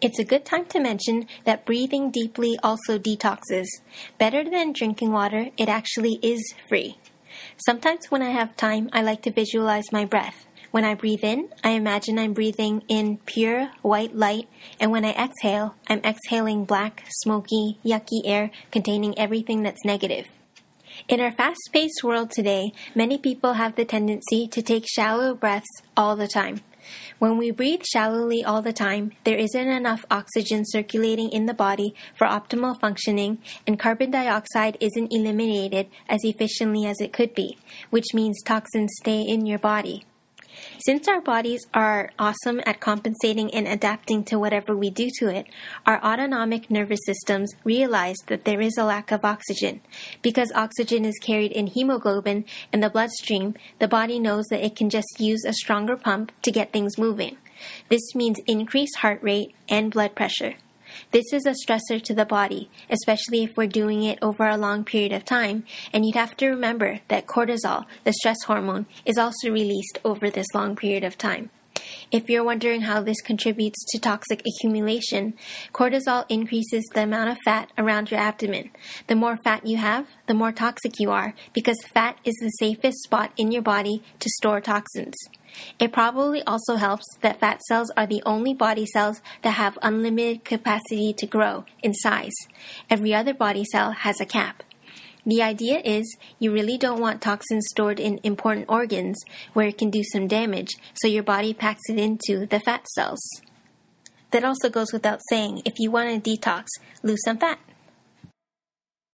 It's a good time to mention that breathing deeply also detoxes. Better than drinking water, it actually is free. Sometimes when I have time, I like to visualize my breath. When I breathe in, I imagine I'm breathing in pure white light, and when I exhale, I'm exhaling black, smoky, yucky air containing everything that's negative. In our fast paced world today, many people have the tendency to take shallow breaths all the time. When we breathe shallowly all the time, there isn't enough oxygen circulating in the body for optimal functioning, and carbon dioxide isn't eliminated as efficiently as it could be, which means toxins stay in your body. Since our bodies are awesome at compensating and adapting to whatever we do to it, our autonomic nervous systems realize that there is a lack of oxygen. Because oxygen is carried in hemoglobin in the bloodstream, the body knows that it can just use a stronger pump to get things moving. This means increased heart rate and blood pressure. This is a stressor to the body, especially if we're doing it over a long period of time, and you'd have to remember that cortisol, the stress hormone, is also released over this long period of time. If you're wondering how this contributes to toxic accumulation, cortisol increases the amount of fat around your abdomen. The more fat you have, the more toxic you are, because fat is the safest spot in your body to store toxins. It probably also helps that fat cells are the only body cells that have unlimited capacity to grow in size. Every other body cell has a cap. The idea is you really don't want toxins stored in important organs where it can do some damage, so your body packs it into the fat cells. That also goes without saying if you want to detox, lose some fat.